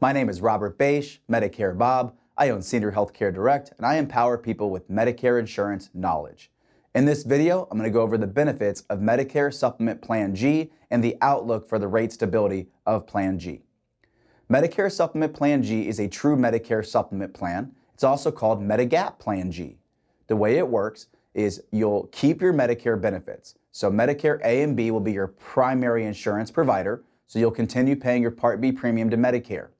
My name is Robert Bache, Medicare Bob. I own Senior Healthcare Direct, and I empower people with Medicare insurance knowledge. In this video, I'm going to go over the benefits of Medicare Supplement Plan G and the outlook for the rate stability of Plan G. Medicare Supplement Plan G is a true Medicare supplement plan. It's also called Medigap Plan G. The way it works is you'll keep your Medicare benefits. So Medicare A and B will be your primary insurance provider, so you'll continue paying your Part B premium to Medicare.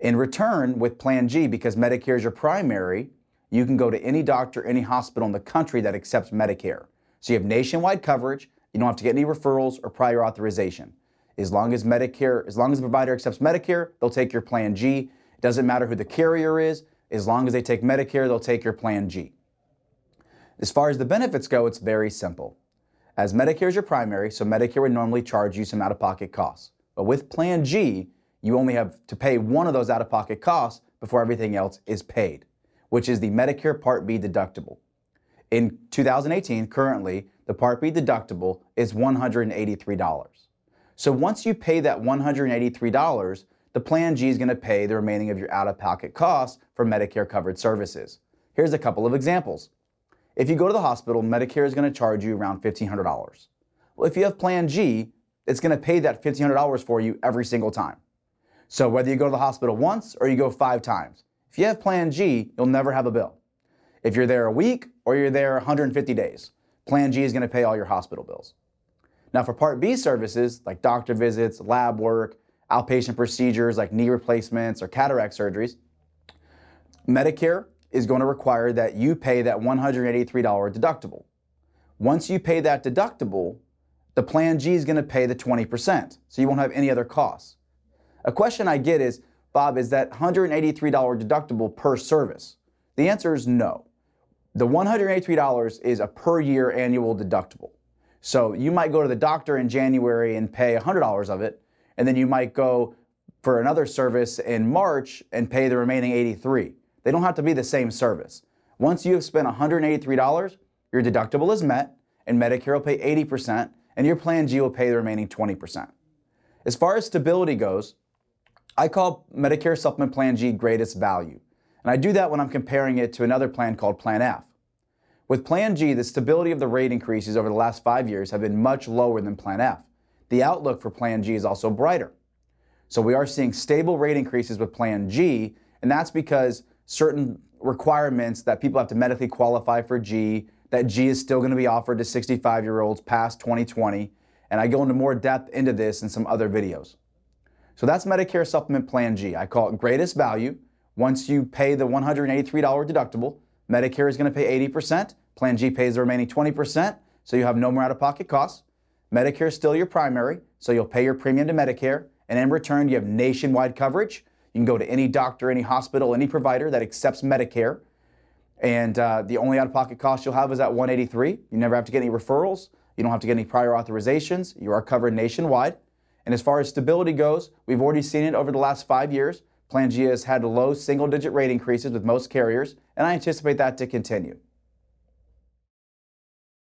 In return, with Plan G, because Medicare is your primary, you can go to any doctor, any hospital in the country that accepts Medicare. So you have nationwide coverage. You don't have to get any referrals or prior authorization. As long as Medicare, as long as the provider accepts Medicare, they'll take your Plan G. It doesn't matter who the carrier is. As long as they take Medicare, they'll take your Plan G. As far as the benefits go, it's very simple. As Medicare is your primary, so Medicare would normally charge you some out of pocket costs. But with Plan G, you only have to pay one of those out of pocket costs before everything else is paid, which is the Medicare Part B deductible. In 2018, currently, the Part B deductible is $183. So once you pay that $183, the Plan G is going to pay the remaining of your out of pocket costs for Medicare covered services. Here's a couple of examples. If you go to the hospital, Medicare is going to charge you around $1,500. Well, if you have Plan G, it's going to pay that $1,500 for you every single time. So whether you go to the hospital once or you go five times, if you have Plan G, you'll never have a bill. If you're there a week or you're there 150 days, Plan G is going to pay all your hospital bills. Now, for Part B services like doctor visits, lab work, outpatient procedures like knee replacements or cataract surgeries, Medicare is going to require that you pay that $183 deductible. Once you pay that deductible, the Plan G is going to pay the 20%, so you won't have any other costs. A question I get is, Bob, is that $183 deductible per service? The answer is no. The $183 is a per year annual deductible. So you might go to the doctor in January and pay $100 of it, and then you might go for another service in March and pay the remaining 83. They don't have to be the same service. Once you have spent $183, your deductible is met, and Medicare will pay 80%, and your Plan G will pay the remaining 20%. As far as stability goes, I call Medicare Supplement Plan G greatest value. And I do that when I'm comparing it to another plan called Plan F. With Plan G, the stability of the rate increases over the last five years have been much lower than Plan F. The outlook for Plan G is also brighter. So we are seeing stable rate increases with Plan G, and that's because certain requirements that people have to medically qualify for G, that G is still going to be offered to 65 year olds past 2020. And I go into more depth into this in some other videos. So that's Medicare Supplement Plan G. I call it greatest value. Once you pay the $183 deductible, Medicare is going to pay 80%. Plan G pays the remaining 20%, so you have no more out of pocket costs. Medicare is still your primary, so you'll pay your premium to Medicare. And in return, you have nationwide coverage. You can go to any doctor, any hospital, any provider that accepts Medicare. And uh, the only out of pocket cost you'll have is at 183. You never have to get any referrals. You don't have to get any prior authorizations. You are covered nationwide. And as far as stability goes, we've already seen it over the last five years. Plan G has had low single digit rate increases with most carriers, and I anticipate that to continue.